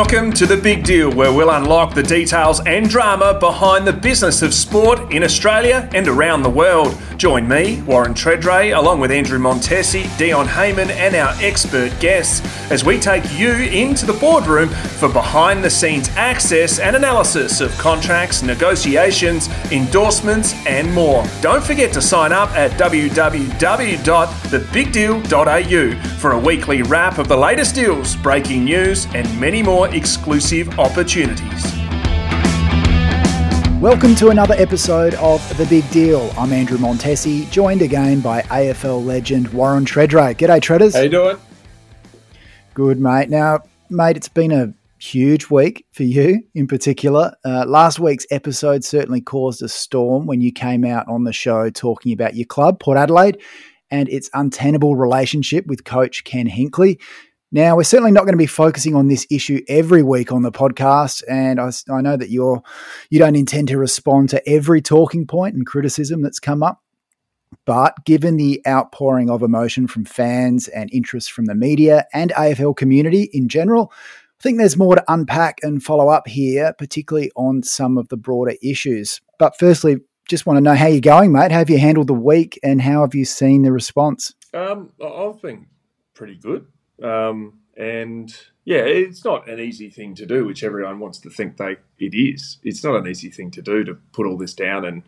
Welcome to The Big Deal, where we'll unlock the details and drama behind the business of sport in Australia and around the world. Join me, Warren Tredrea, along with Andrew Montesi, Dion Hayman, and our expert guests as we take you into the boardroom for behind the scenes access and analysis of contracts, negotiations, endorsements, and more. Don't forget to sign up at www.thebigdeal.au for a weekly wrap of the latest deals, breaking news, and many more exclusive opportunities. Welcome to another episode of The Big Deal. I'm Andrew Montesi, joined again by AFL legend Warren Tredrea. G'day, Tredders. How you doing? Good, mate. Now, mate, it's been a huge week for you in particular. Uh, last week's episode certainly caused a storm when you came out on the show talking about your club, Port Adelaide, and its untenable relationship with coach Ken Hinkley. Now, we're certainly not going to be focusing on this issue every week on the podcast, and I, I, know that you're you don't intend to respond to every talking point and criticism that's come up. But given the outpouring of emotion from fans and interest from the media and AFL community in general, I think there's more to unpack and follow up here, particularly on some of the broader issues. But firstly, just want to know how you're going, mate. How have you handled the week, and how have you seen the response? Um, I've been pretty good. Um, and yeah, it's not an easy thing to do, which everyone wants to think they it is. It's not an easy thing to do to put all this down, and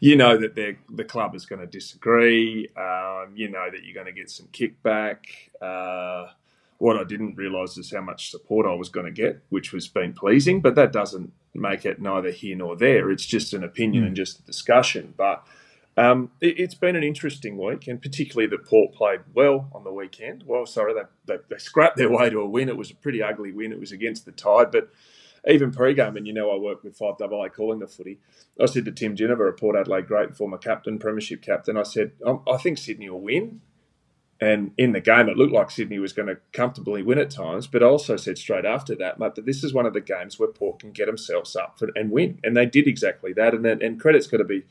you know that the club is going to disagree. Um, you know that you're going to get some kickback. Uh, what I didn't realise is how much support I was going to get, which was been pleasing, but that doesn't make it neither here nor there. It's just an opinion mm. and just a discussion, but um, it, has been an interesting week, and particularly that Port played well on the weekend. Well, sorry, they, they, they, scrapped their way to a win. It was a pretty ugly win. It was against the Tide, but even pre-game, and you know I work with Five Double A calling the footy. I said to Tim Ginever, a Port Adelaide great former captain, premiership captain, I said I think Sydney will win. And in the game, it looked like Sydney was going to comfortably win at times. But I also said straight after that, mate, that this is one of the games where Port can get themselves up and win. And they did exactly that. And, then, and credit's got to be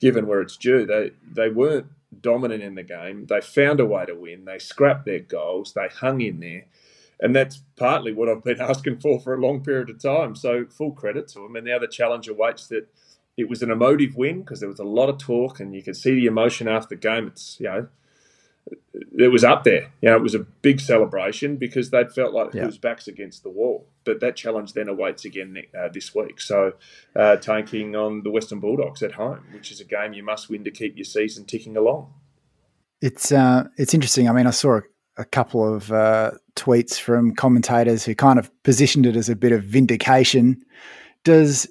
given where it's due. They they weren't dominant in the game. They found a way to win. They scrapped their goals. They hung in there. And that's partly what I've been asking for for a long period of time. So full credit to them. And now the challenge awaits that it was an emotive win because there was a lot of talk and you could see the emotion after the game. It's, you know, it was up there. You know, it was a big celebration because they'd felt like yeah. whose backs against the wall. But that challenge then awaits again uh, this week. So, uh, taking on the Western Bulldogs at home, which is a game you must win to keep your season ticking along. It's uh, it's interesting. I mean, I saw a, a couple of uh, tweets from commentators who kind of positioned it as a bit of vindication. Does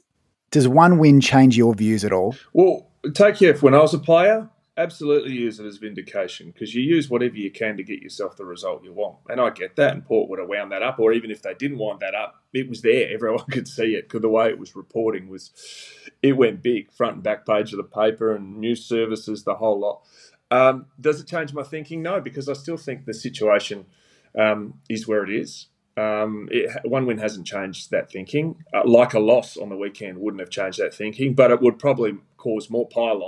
does one win change your views at all? Well, take you when I was a player absolutely use it as vindication because you use whatever you can to get yourself the result you want. And I get that, and Port would have wound that up, or even if they didn't wind that up, it was there. Everyone could see it because the way it was reporting was, it went big, front and back page of the paper and news services, the whole lot. Um, does it change my thinking? No, because I still think the situation um, is where it is. Um, it, one win hasn't changed that thinking. Uh, like a loss on the weekend wouldn't have changed that thinking, but it would probably cause more pile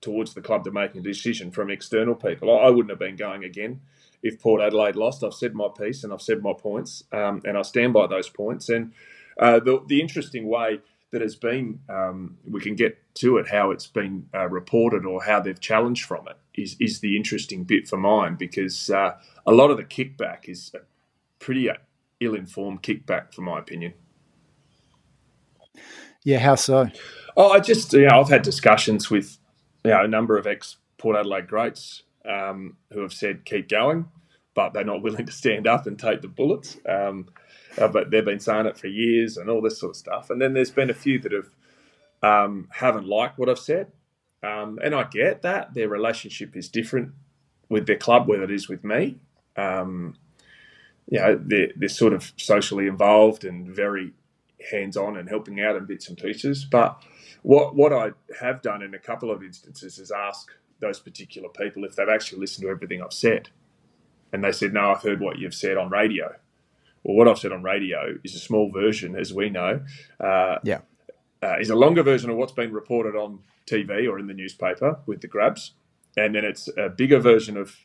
towards the club to make a decision from external people. I, wouldn't have been going again if Port Adelaide lost. I've said my piece and I've said my points, um, and I stand by those points. And uh, the, the interesting way that has been, um, we can get to it, how it's been uh, reported or how they've challenged from it is, is the interesting bit for mine because uh, a lot of the kickback is a pretty ill informed kickback, for my opinion. Yeah, how so? Oh, I just, you know, I've had discussions with you know, a number of ex Port Adelaide greats um, who have said keep going, but they're not willing to stand up and take the bullets. Um, uh, but they've been saying it for years and all this sort of stuff. And then there's been a few that have um, haven't liked what I've said, um, and I get that their relationship is different with their club whether it is with me. Um, you know, they're, they're sort of socially involved and very hands on and helping out in bits and pieces, but what what I have done in a couple of instances is ask those particular people if they've actually listened to everything I've said, and they said, "No, I've heard what you've said on radio." Well, what I've said on radio is a small version, as we know. Uh, yeah, uh, is a longer version of what's been reported on TV or in the newspaper with the grabs, and then it's a bigger version of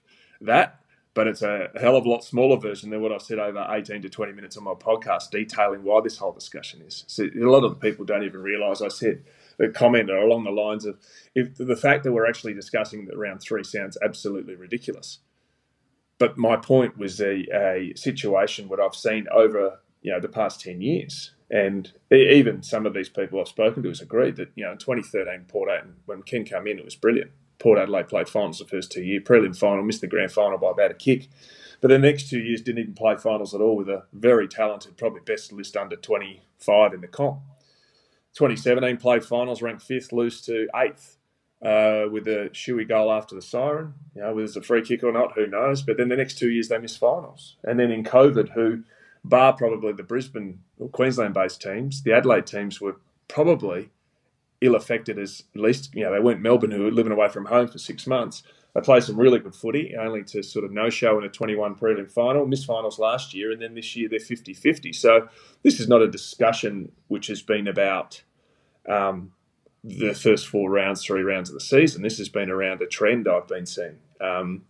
that but it's a hell of a lot smaller version than what I've said over 18 to 20 minutes on my podcast, detailing why this whole discussion is. So a lot of the people don't even realise I said a comment along the lines of if the fact that we're actually discussing that round three sounds absolutely ridiculous. But my point was a, a situation what I've seen over you know the past 10 years. And even some of these people I've spoken to has agreed that, you know, in 2013, Port Adelaide, when Ken came in, it was brilliant. Port Adelaide played finals the first two years, prelim final, missed the grand final by about a kick. But the next two years didn't even play finals at all with a very talented, probably best list under 25 in the comp. 2017 played finals, ranked fifth, lose to eighth uh, with a Shuey goal after the siren. You know, whether it's a free kick or not, who knows? But then the next two years they missed finals. And then in COVID, who bar probably the Brisbane or Queensland based teams, the Adelaide teams were probably ill affected as at least, you know, they weren't Melbourne who were living away from home for six months. They played some really good footy, only to sort of no show in a 21 prelim final, missed finals last year, and then this year they're 50 50. So this is not a discussion which has been about um, the first four rounds, three rounds of the season. This has been around a trend I've been seeing. Um,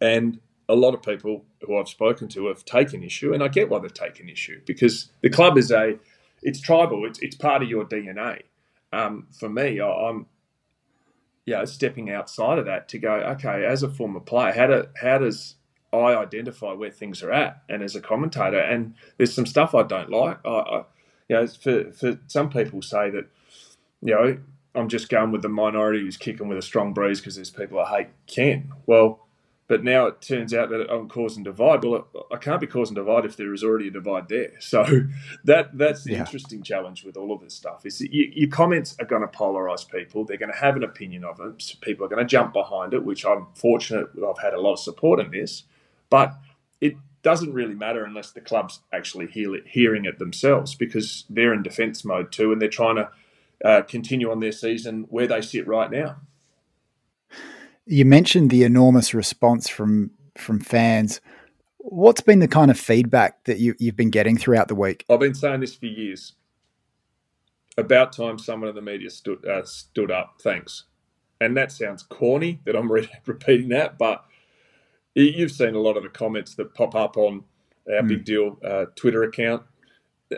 and a lot of people who I've spoken to have taken issue, and I get why they've taken issue because the club is a, it's tribal, it's, it's part of your DNA. Um, for me, I, am yeah, stepping outside of that to go, okay, as a former player, how do how does I identify where things are at, and as a commentator, and there's some stuff I don't like. I, I you know, for for some people say that, you know, I'm just going with the minority who's kicking with a strong breeze because there's people I hate Ken. Well, but now it turns out that I'm causing divide. Well, I can't be causing divide if there is already a divide there. So that that's the yeah. interesting challenge with all of this stuff. Is you, your comments are going to polarize people. They're going to have an opinion of it. So people are going to jump behind it, which I'm fortunate I've had a lot of support in this. But it doesn't really matter unless the club's actually hear it, hearing it themselves because they're in defence mode too, and they're trying to uh, continue on their season where they sit right now. You mentioned the enormous response from from fans. What's been the kind of feedback that you, you've been getting throughout the week? I've been saying this for years. About time someone in the media stood uh, stood up. Thanks. And that sounds corny that I'm re- repeating that, but you've seen a lot of the comments that pop up on our mm. big deal uh, Twitter account.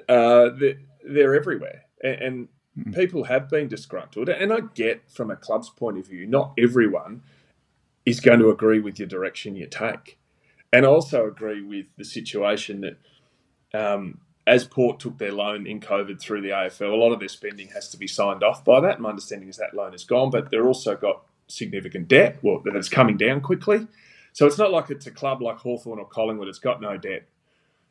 Uh, they're, they're, everywhere, and, and mm. people have been disgruntled. And I get from a club's point of view, not everyone is going to agree with your direction you take. And I also agree with the situation that um, as Port took their loan in COVID through the AFL, a lot of their spending has to be signed off by that. My understanding is that loan is gone, but they're also got significant debt, well, that it's coming down quickly. So it's not like it's a club like Hawthorn or Collingwood, it's got no debt.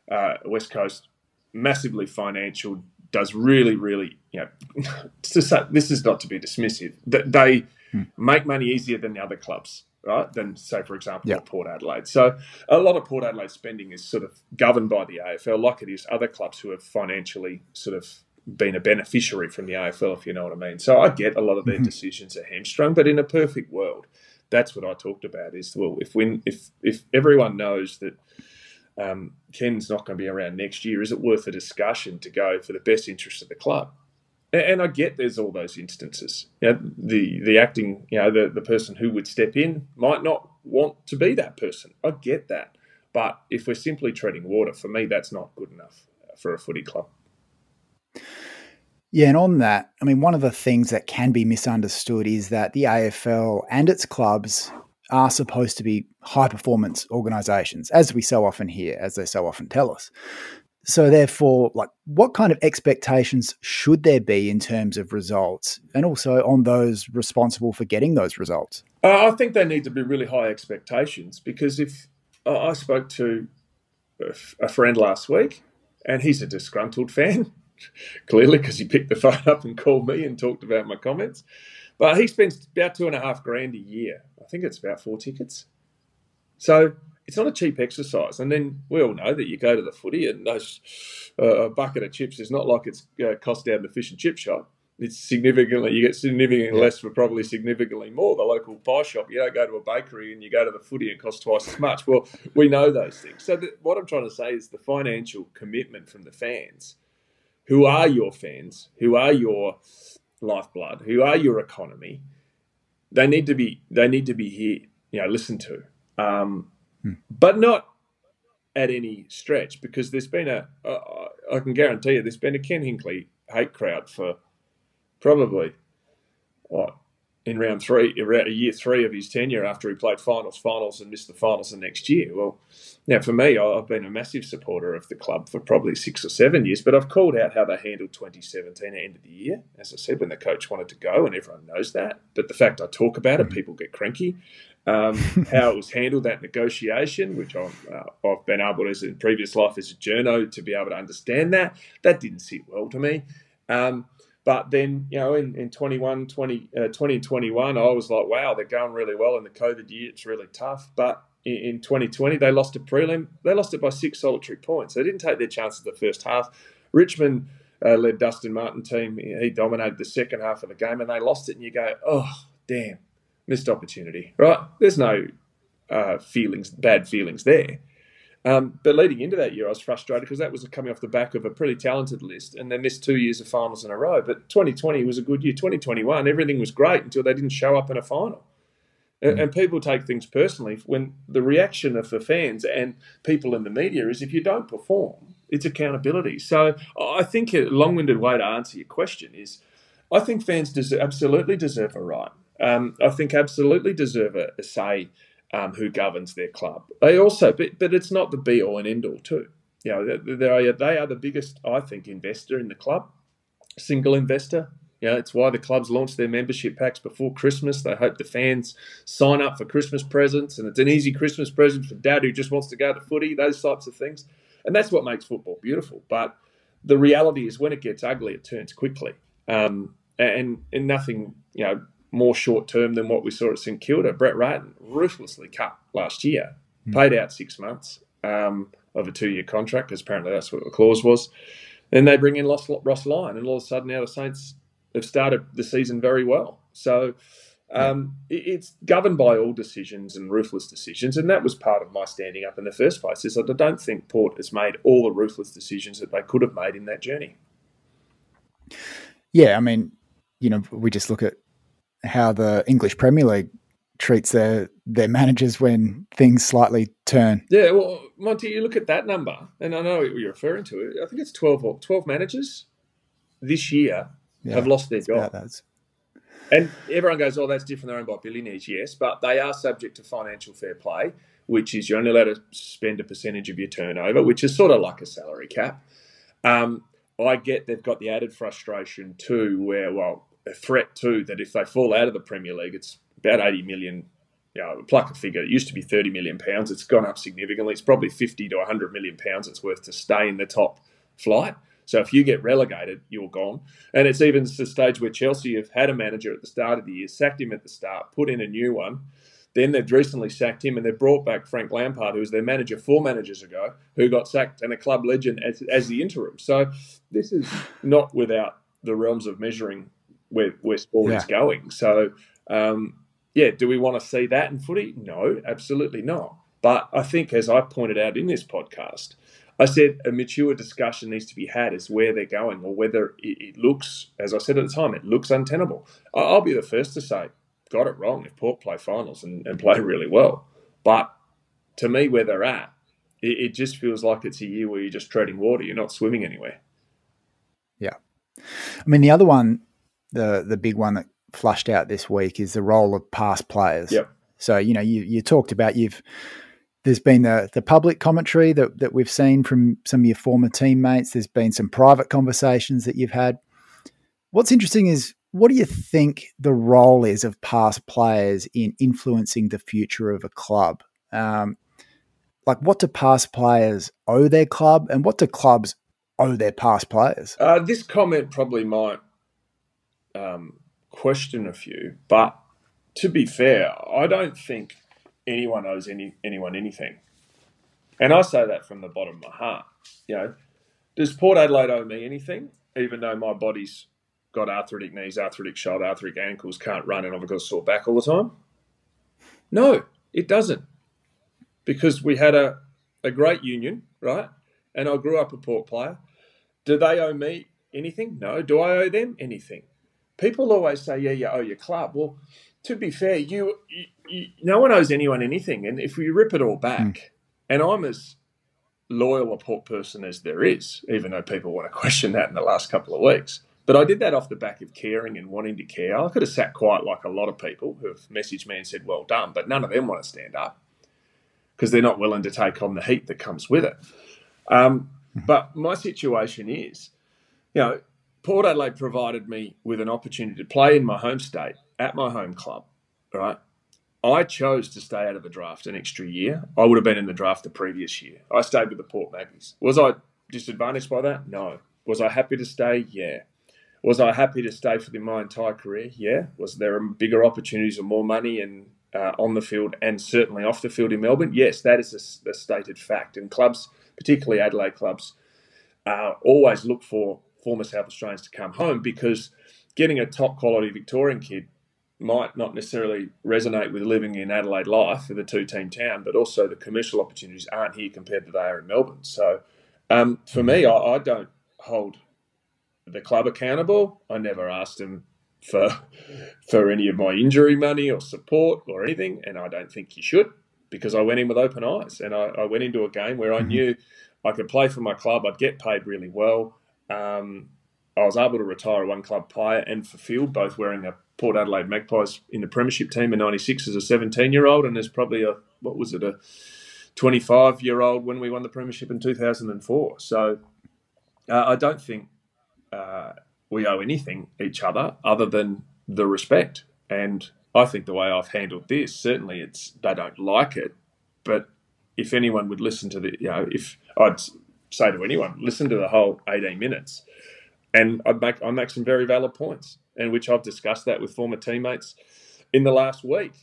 Uh, West Coast, massively financial, does really, really, you know, this is not to be dismissive. They hmm. make money easier than the other clubs right, than say, for example. Port Adelaide. So a lot of Port Adelaide spending is sort of governed by the AFL, like it is other clubs who have financially sort of been a beneficiary from the AFL, if you know what I mean. So I get a lot of their mm-hmm. decisions are hamstrung, but in a perfect world, that's what I talked about. Is well, if when if if everyone knows that. Um, Ken's not going to be around next year. Is it worth a discussion to go for the best interest of the club? And I get there's all those instances. You know, the the acting, you know, the, the person who would step in might not want to be that person. I get that. But if we're simply treading water, for me, that's not good enough for a footy club. Yeah, and on that, I mean, one of the things that can be misunderstood is that the AFL and its clubs are supposed to be high performance organizations, as we so often hear, as they so often tell us. So therefore, like what kind of expectations should there be in terms of results and also on those responsible for getting those results? Uh, I think they need to be really high expectations because if uh, I spoke to a friend last week and he's a disgruntled fan, clearly because he picked the phone up and called me and talked about my comments. But he spends about two and a half grand a year. I think it's about four tickets. So it's not a cheap exercise. And then we all know that you go to the footy and those uh, a bucket of chips is not like it's uh, cost down the fish and chip shop. It's significantly you get significantly less for probably significantly more. The local pie shop, you don't go to a bakery and you go to the footy and it costs twice as much. Well, we know those things. So the, what I'm trying to say is the financial commitment from the fans, who are your fans, who are your lifeblood, who are your economy, they need to be they need to be here, you know, listened to. Um, hmm. but not at any stretch because there's been a. Uh, I can guarantee you, there's been a Ken Hinkley hate crowd for probably what in round three, around a year three of his tenure after he played finals, finals, and missed the finals the next year. Well, now for me, I've been a massive supporter of the club for probably six or seven years, but I've called out how they handled 2017 at the end of the year. As I said, when the coach wanted to go, and everyone knows that. But the fact I talk about it, mm. people get cranky. Um, how it was handled, that negotiation, which I've, uh, I've been able, as in previous life as a journo, to be able to understand that. That didn't sit well to me. Um, but then, you know, in, in 21, 20, uh, 2021, I was like, wow, they're going really well in the COVID year. It's really tough. But in, in 2020, they lost a prelim. They lost it by six solitary points. They didn't take their chances the first half. Richmond uh, led Dustin Martin team. He dominated the second half of the game and they lost it. And you go, oh, damn, missed opportunity, right? There's no uh, feelings, bad feelings there. Um, but leading into that year, I was frustrated because that was coming off the back of a pretty talented list, and they missed two years of finals in a row. But 2020 was a good year. 2021, everything was great until they didn't show up in a final. Mm. And, and people take things personally when the reaction of the fans and people in the media is if you don't perform, it's accountability. So I think a long-winded way to answer your question is, I think fans deserve, absolutely deserve a right. Um, I think absolutely deserve a, a say um, who governs their club. They also, but, but it's not the be all and end all too. You know, they are, they are the biggest, I think, investor in the club, single investor. You know, it's why the clubs launch their membership packs before Christmas. They hope the fans sign up for Christmas presents, and it's an easy Christmas present for dad who just wants to go to footy. Those types of things, and that's what makes football beautiful. But the reality is, when it gets ugly, it turns quickly, um, and and nothing, you know, more short term than what we saw at St Kilda. Brett Ratten ruthlessly cut last year, mm. paid out six months um, of a two year contract because apparently that's what the clause was. Then they bring in Ross, Ross Lyon, and all of a sudden now the Saints have started the season very well. So um, yeah. it's governed by all decisions and ruthless decisions, and that was part of my standing up in the first place. Is that I don't think Port has made all the ruthless decisions that they could have made in that journey. Yeah, I mean, you know, we just look at how the English Premier League treats their their managers when things slightly turn. Yeah, well, Monty, you look at that number, and I know what you're referring to. it. I think it's 12, or 12 managers this year yeah, have lost their job. And everyone goes, "Oh, that's different. They're owned by billionaires." Yes, but they are subject to financial fair play, which is you're only allowed to spend a percentage of your turnover, which is sort of like a salary cap. Um, I get they've got the added frustration too, where well, a threat too that if they fall out of the Premier League, it's about 80 million. You know, pluck a figure. It used to be 30 million pounds. It's gone up significantly. It's probably 50 to 100 million pounds it's worth to stay in the top flight. So if you get relegated, you're gone. And it's even to the stage where Chelsea have had a manager at the start of the year, sacked him at the start, put in a new one. Then they've recently sacked him and they've brought back Frank Lampard, who was their manager four managers ago, who got sacked and a club legend as, as the interim. So this is not without the realms of measuring where where sport yeah. is going. So um, yeah, do we want to see that in footy? No, absolutely not. But I think, as I pointed out in this podcast, I said a mature discussion needs to be had as where they're going or whether it, looks, as I said at the time, it looks untenable. I'll be the first to say, got it wrong if Port play finals and, and play really well. But to me, where they're at, it, it just feels like it's a year where you're just treading water, you're not swimming anywhere. Yeah. I mean, the other one the the big one that flushed out this week is the role of past players. Yep. So you know you you talked about you've there's been the the public commentary that that we've seen from some of your former teammates. There's been some private conversations that you've had. What's interesting is what do you think the role is of past players in influencing the future of a club? Um, like, what do past players owe their club, and what do clubs owe their past players? Uh, this comment probably might um, question a few. But to be fair, I don't think anyone owes any anyone anything. And I say that from the bottom of my heart. You know, does Port Adelaide owe me anything? Even though my body's got arthritic knees, arthritic shoulder, arthritic ankles, can't run, and I've got sore back all the time? No, it doesn't. Because we had a, a great union, right? And I grew up a Port player. Do they owe me anything? No. Do I owe them anything? People always say, yeah, you owe your club. Well, to be fair, you, you, you, no one owes anyone anything, and if we rip it all back, mm. and I'm as loyal a port person as there is, even though people want to question that in the last couple of weeks. But I did that off the back of caring and wanting to care. I could have sat quiet like a lot of people who have messaged me and said, "Well done," but none of them want to stand up because they're not willing to take on the heat that comes with it. Um, mm-hmm. but my situation is, you know, Port Adelaide provided me with an opportunity to play in my home state at my home club, right? I chose to stay out of the draft an extra year. I would have been in the draft the previous year. I stayed with the Port Magpies. Was I disadvantaged by that? No. Was I happy to stay? Yeah. Was I happy to stay for the, my entire career? Yeah. Was there bigger opportunities and more money and uh, on the field and certainly off the field in Melbourne? Yes, that is a, a stated fact. And clubs, particularly Adelaide clubs, uh, always look for former South Australians to come home because getting a top quality Victorian kid might not necessarily resonate with living in Adelaide life with a two team town, but also the commercial opportunities aren't here compared to they are in Melbourne. So um, for me, I, I, don't hold the club accountable. I never asked them for for any of my injury money or support or anything, and I don't think you should because I went in with open eyes and I, I went into a game where I mm-hmm. knew I could play for my club. I'd get paid really well. Um, I was able to retire one club player and fulfilled both wearing a Port Adelaide Magpies in the Premiership team in '96 as a 17 year old, and there's probably a what was it a 25 year old when we won the Premiership in 2004. So uh, I don't think uh, we owe anything each other other than the respect. And I think the way I've handled this, certainly it's they don't like it, but if anyone would listen to the, you know, if I'd say to anyone, listen to the whole 18 minutes, and I'd make I make some very valid points, and which I've discussed that with former teammates in the last week,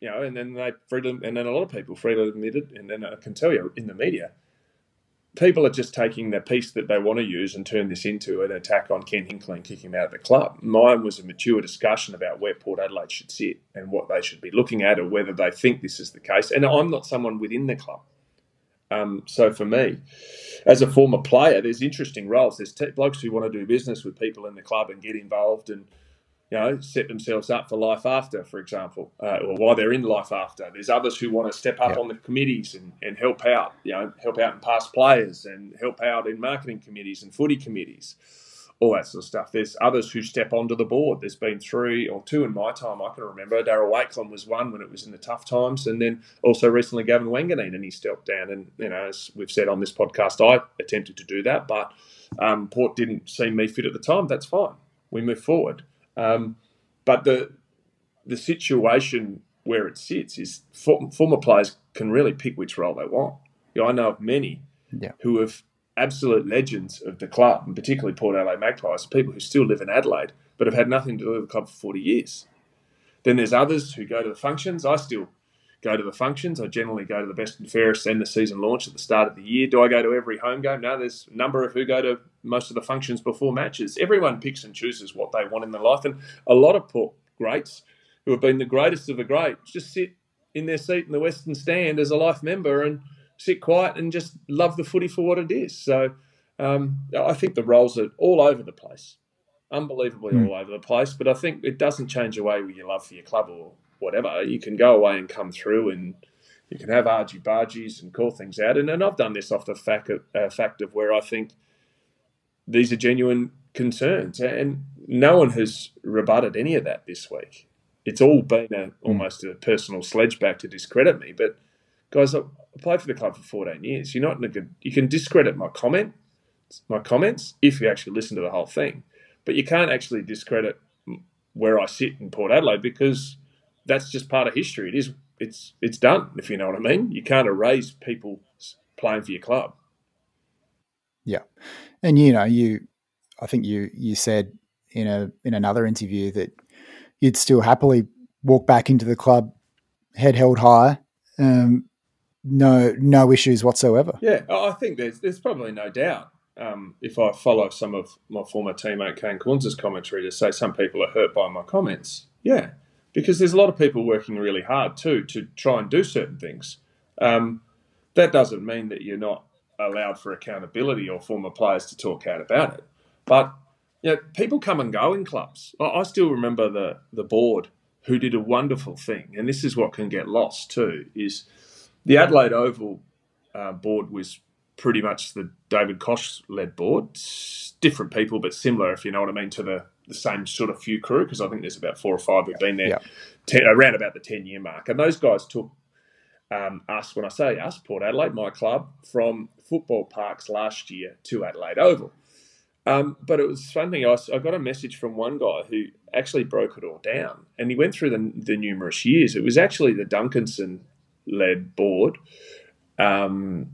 you know, and then they freely, and then a lot of people freely admitted, and then I can tell you in the media, people are just taking the piece that they want to use and turn this into an attack on Ken Hinkley and kick him out of the club. Mine was a mature discussion about where Port Adelaide should sit and what they should be looking at, or whether they think this is the case. And I'm not someone within the club. Um, so for me, as a former player, there's interesting roles. There's t- blokes who want to do business with people in the club and get involved and you know set themselves up for life after, for example, uh, or while they're in life after. There's others who want to step up yep. on the committees and, and help out. You know, help out in past players and help out in marketing committees and footy committees all that sort of stuff. There's others who step onto the board. There's been three or two in my time I can remember. Darryl Wakelin was one when it was in the tough times, and then also recently Gavin Wanganeen, and he stepped down. And you know, as we've said on this podcast, I attempted to do that, but um, Port didn't see me fit at the time. That's fine. We move forward. Um, but the the situation where it sits is for, former players can really pick which role they want. You know, I know of many yeah. who have absolute legends of the club, and particularly Port Adelaide Magpies, people who still live in Adelaide but have had nothing to do with the club for 40 years. Then there's others who go to the functions. I still go to the functions. I generally go to the best and fairest and the season launch at the start of the year. Do I go to every home game? No, there's a number of who go to most of the functions before matches. Everyone picks and chooses what they want in their life. And a lot of Port greats who have been the greatest of the great just sit in their seat in the Western Stand as a life member and – sit quiet and just love the footy for what it is. So um, I think the roles are all over the place, unbelievably mm. all over the place. But I think it doesn't change the way you love for your club or whatever. You can go away and come through and you can have argy bargies and call things out. And, and I've done this off the fact of, uh, fact of where I think these are genuine concerns. And no one has rebutted any of that this week. It's all been a, hmm. almost a personal sledge back to discredit me. But guys, I played for the club for 14 years. You're not good. You can discredit my comment, my comments, if you actually listen to the whole thing, but you can't actually discredit where I sit in Port Adelaide because that's just part of history. It is. It's it's done. If you know what I mean. You can't erase people playing for your club. Yeah, and you know you. I think you you said in a in another interview that you'd still happily walk back into the club head held high um, no no issues whatsoever. Yeah, I think there's there's probably no doubt. Um, if I follow some of my former teammate Kane Cornes' commentary to say some people are hurt by my comments, yeah, because there's a lot of people working really hard too to try and do certain things. Um, that doesn't mean that you're not allowed for accountability or former players to talk out about it. But you know, people come and go in clubs. I still remember the the board who did a wonderful thing, and this is what can get lost too, is the Adelaide Oval uh, board was pretty much the David Koch led board. different people, but similar, if you know what I mean, to the, the same sort of few crew, because I think there's about four or five who've been there Yeah. ten, around about the 10 year mark. And those guys took um, us, when I say us, Port Adelaide, my club, from football parks last year to Adelaide Oval. Um, but it was funny. i got a message from one guy who actually broke it all down, and he went through the, the numerous years. It was actually the Duncanson led board um,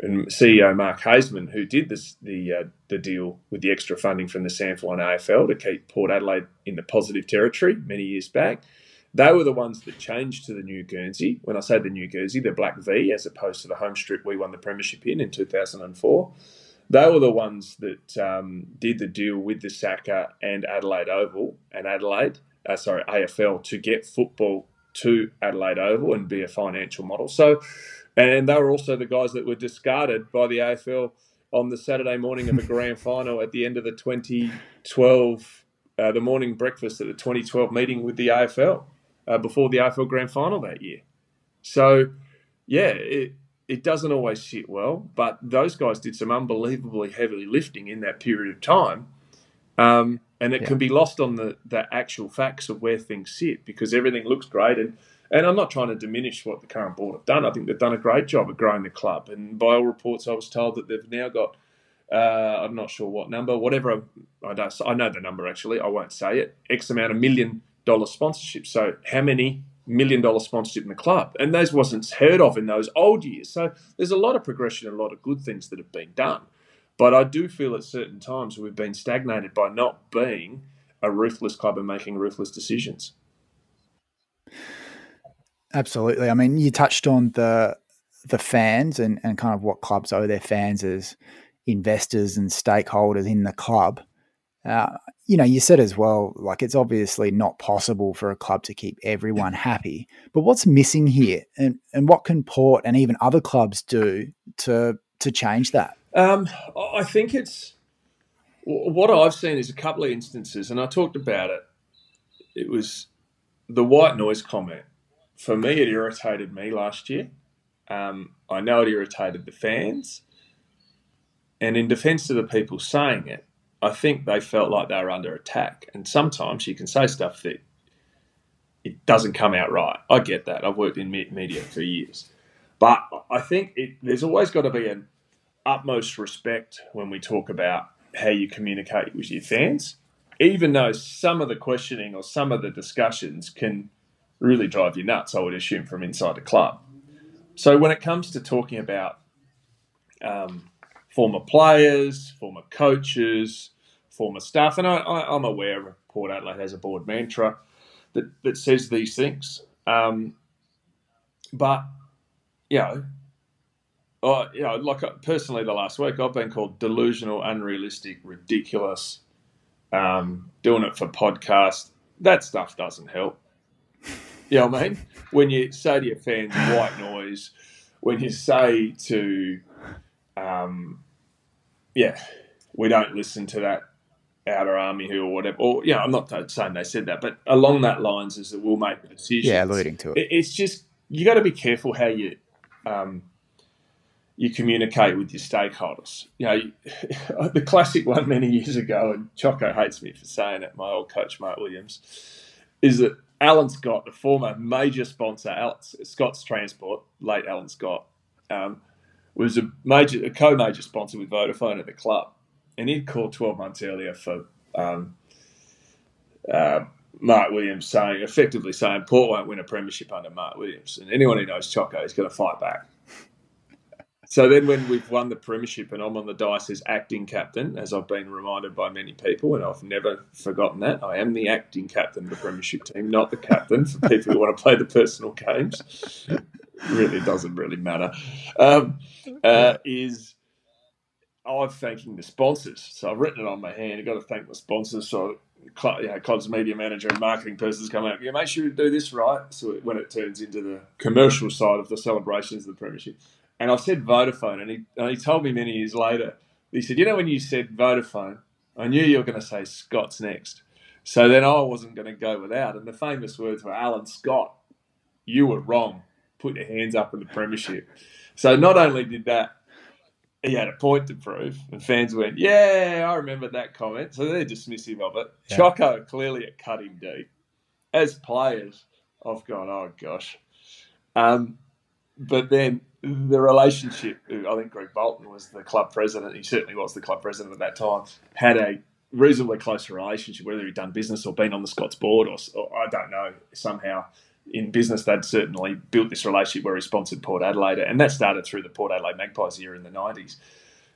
and CEO Mark Haysman who did this the uh, the deal with the extra funding from the SANFL and AFL to keep Port Adelaide in the positive territory many years back. They were the ones that changed to the new Guernsey. When I say the new Guernsey, the black V, as opposed to the home strip we won the premiership in in 2004. They were the ones that um, did the deal with the SACA and Adelaide Oval and Adelaide, uh, sorry, AFL to get football to Adelaide Oval and be a financial model. So, and they were also the guys that were discarded by the AFL on the Saturday morning of a grand final at the end of the 2012, uh, the morning breakfast at the 2012 meeting with the AFL uh, before the AFL grand final that year. So, yeah, it, it doesn't always sit well, but those guys did some unbelievably heavy lifting in that period of time. Um, and it Yeah. can be lost on the, the actual facts of where things sit because everything looks great. And, and I'm not trying to diminish what the current board have done. I think they've done a great job at growing the club. And by all reports, I was told that they've now got, uh, I'm not sure what number, whatever, I, don't, I know the number actually, I won't say it, X amount of million dollar sponsorship. So how many million dollar sponsorship in the club? And those wasn't heard of in those old years. So there's a lot of progression and a lot of good things that have been done. But I do feel at certain times we've been stagnated by not being a ruthless club and making ruthless decisions. Absolutely. I mean, you touched on the the fans and, and kind of what clubs owe their fans as investors and stakeholders in the club. Uh, you know, you said as well, like it's obviously not possible for a club to keep everyone happy. But what's missing here, and and what can Port and even other clubs do to to change that? Um, I think it's what I've seen is a couple of instances, and I talked about it. It was the white noise comment. For me, it irritated me last year. Um, I know it irritated the fans. And in defence of the people saying it, I think they felt like they were under attack. And sometimes you can say stuff that it doesn't come out right. I get that. I've worked in media for years. But I think it, there's always got to be an utmost respect when we talk about how you communicate with your fans, even though some of the questioning or some of the discussions can really drive you nuts, I would assume, from inside the club. So when it comes to talking about um, former players, former coaches, former staff, and I, I'm aware Port Adelaide has a board mantra that, that says these things. Um, but, you know, Oh, you know, like uh, personally, the last week I've been called delusional, unrealistic, ridiculous. Um, doing it for podcast, that stuff doesn't help. You know what I mean? When you say to your fans, white noise. When you say to, um, yeah, we don't listen to that outer army who or whatever. Or you know, I'm not saying they said that, but along that lines is that we'll make the decision. Yeah, alluding to it. It- It's just you got to be careful how you um, you communicate with your stakeholders. You know, the classic one many years ago, and Choco hates me for saying it. My old coach Mark Williams is that Alan Scott, the former major sponsor, Al- Scott's Transport, late Alan Scott, um, was a major, a co-major sponsor with Vodafone at the club, and he'd called twelve months earlier for. Um, uh, Mark Williams saying, effectively saying, Port won't win a premiership under Mark Williams. And anyone who knows Choco is going to fight back. So then, when we've won the premiership and I'm on the dice as acting captain, as I've been reminded by many people, and I've never forgotten that, I am the acting captain of the premiership team, not the captain for people who want to play the personal games. really doesn't really matter. Um, uh, is I'm thanking the sponsors. So I've written it on my hand. I've got to thank the sponsors. So you know, club's media manager and marketing person's come out. Yeah, make sure you do this right. So when it turns into the commercial side of the celebrations of the premiership, and I said Vodafone, and he and he told me many years later. He said, "You know, when you said Vodafone, I knew you were going to say Scott's next." So then I wasn't going to go without. And the famous words were Alan Scott, you were wrong. Put your hands up in the premiership. So not only did that, he had a point to prove, and fans went, "Yeah, I remember that comment." So they're dismissive of it. Yeah. Choco clearly it cut him deep. As players, I've gone, "Oh gosh," um, but then the relationship. I think Greg Boulton was the club president. He certainly was the club president at that time. Had a reasonably close relationship, whether he'd done business or been on the Scots board, or, or I don't know. Somehow in business, they'd certainly built this relationship where he sponsored Port Adelaide, and that started through the Port Adelaide Magpies era in the 90s.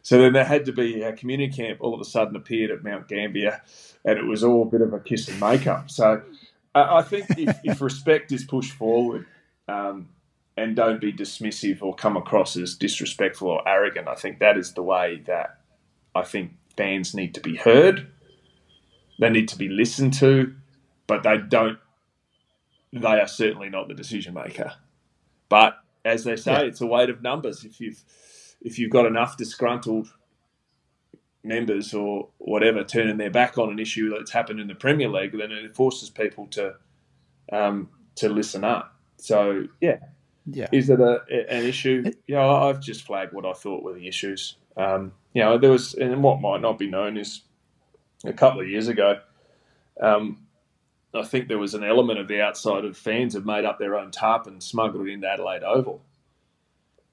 So then there had to be a community camp all of a sudden appeared at Mount Gambier, and it was all a bit of a kiss and make up. So I think if, if, respect is pushed forward um, and don't be dismissive or come across as disrespectful or arrogant, I think that is the way that I think fans need to be heard. They need to be listened to, but they don't they are certainly not the decision maker. But as they say, yeah. it's a weight of numbers. If you've if you've got enough disgruntled members or whatever turning their back on an issue that's happened in the Premier League, then it forces people to um, to listen up. So yeah, yeah, is it a, an issue? You know, I've just flagged what I thought were the issues. Um, you know, there was and what might not be known is a couple of years ago. Um, I think there was an element of the outside of fans have made up their own tarp and smuggled it into Adelaide Oval.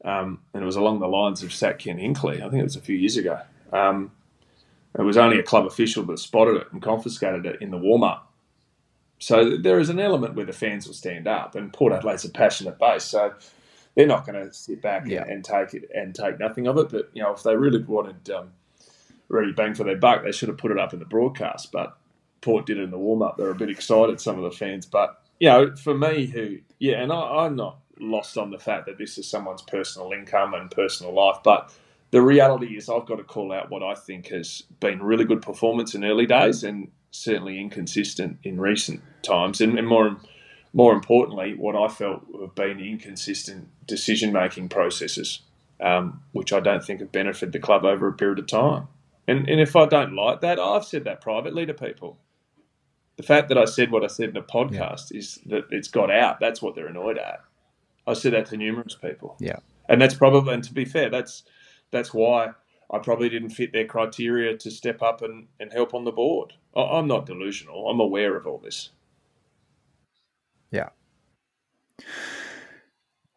Um, and it was along the lines of Sat Ken Hinkley. I think it was a few years ago. Um, it was only a club official that spotted it and confiscated it in the warm up. So there is an element where the fans will stand up, and Port Adelaide's a passionate base, so they're not going to sit back yeah. and, and, take it and take nothing of it. But you know, if they really wanted um, really bang for their buck, they should have put it up in the broadcast. But Port did it in the warm up. They're a bit excited, some of the fans. But, you know, for me, who, yeah, and I, I'm not lost on the fact that this is someone's personal income and personal life. But the reality is, I've got to call out what I think has been really good performance in early days and certainly inconsistent in recent times. And, and more, more importantly, what I felt have been inconsistent decision making processes, um, which I don't think have benefited the club over a period of time. And, and if I don't like that, I've said that privately to people the fact that I said what I said in a podcast yeah. is that it's got out. That's what they're annoyed at. I said that to numerous people. Yeah, and that's probably, and to be fair, that's that's why I probably didn't fit their criteria to step up and, and help on the board. I'm not delusional. I'm aware of all this. Yeah.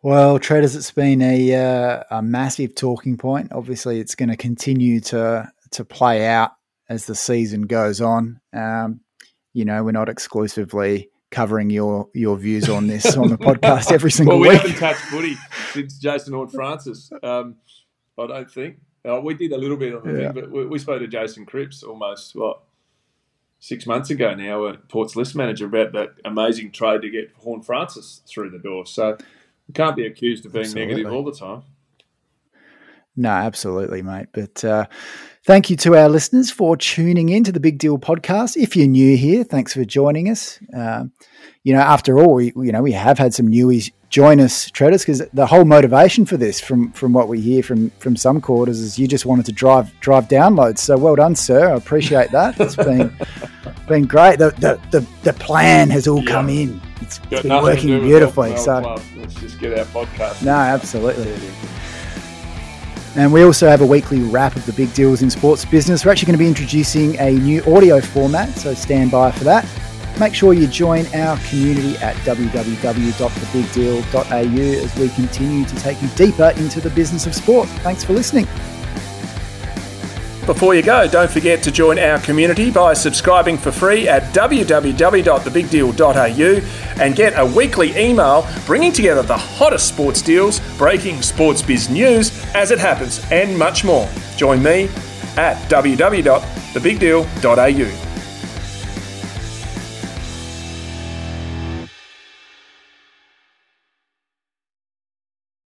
Well, Tredders, it's been a uh, a massive talking point. Obviously, it's going to continue to to play out as the season goes on. Um, you know, we're not exclusively covering your your views on this on the podcast every single well, we week. We haven't touched footy since Jason Horne-Francis. Um, I don't think uh, we did a little bit of the yeah. thing, but we, we, spoke to Jason Cripps almost what six months ago now, at Port's list manager, about that amazing trade to get Horne-Francis through the door. So we can't be accused of being Absolutely. negative all the time. No, absolutely, mate. But uh, thank you to our listeners for tuning in to the Big Deal podcast. If you're new here, thanks for joining us. Uh, you know, after all, we you know we have had some newies join us, Tredders, because the whole motivation for this, from from what we hear from from some quarters, is you just wanted to drive drive downloads. So well done, sir. I appreciate that. It's been been great. The the the, the plan has all yeah. come in. It's, it's been working beautifully. So let's just get our podcast. No, absolutely. And we also have a weekly wrap of the big deals in sports business. We're actually going to be introducing a new audio format, so stand by for that. Make sure you join our community at www.thebigdeal.au as we continue to take you deeper into the business of sport. Thanks for listening. Before you go, don't forget to join our community by subscribing for free at www.thebigdeal.au and get a weekly email bringing together the hottest sports deals, breaking sports biz news as it happens, and much more. Join me at www.thebigdeal.au.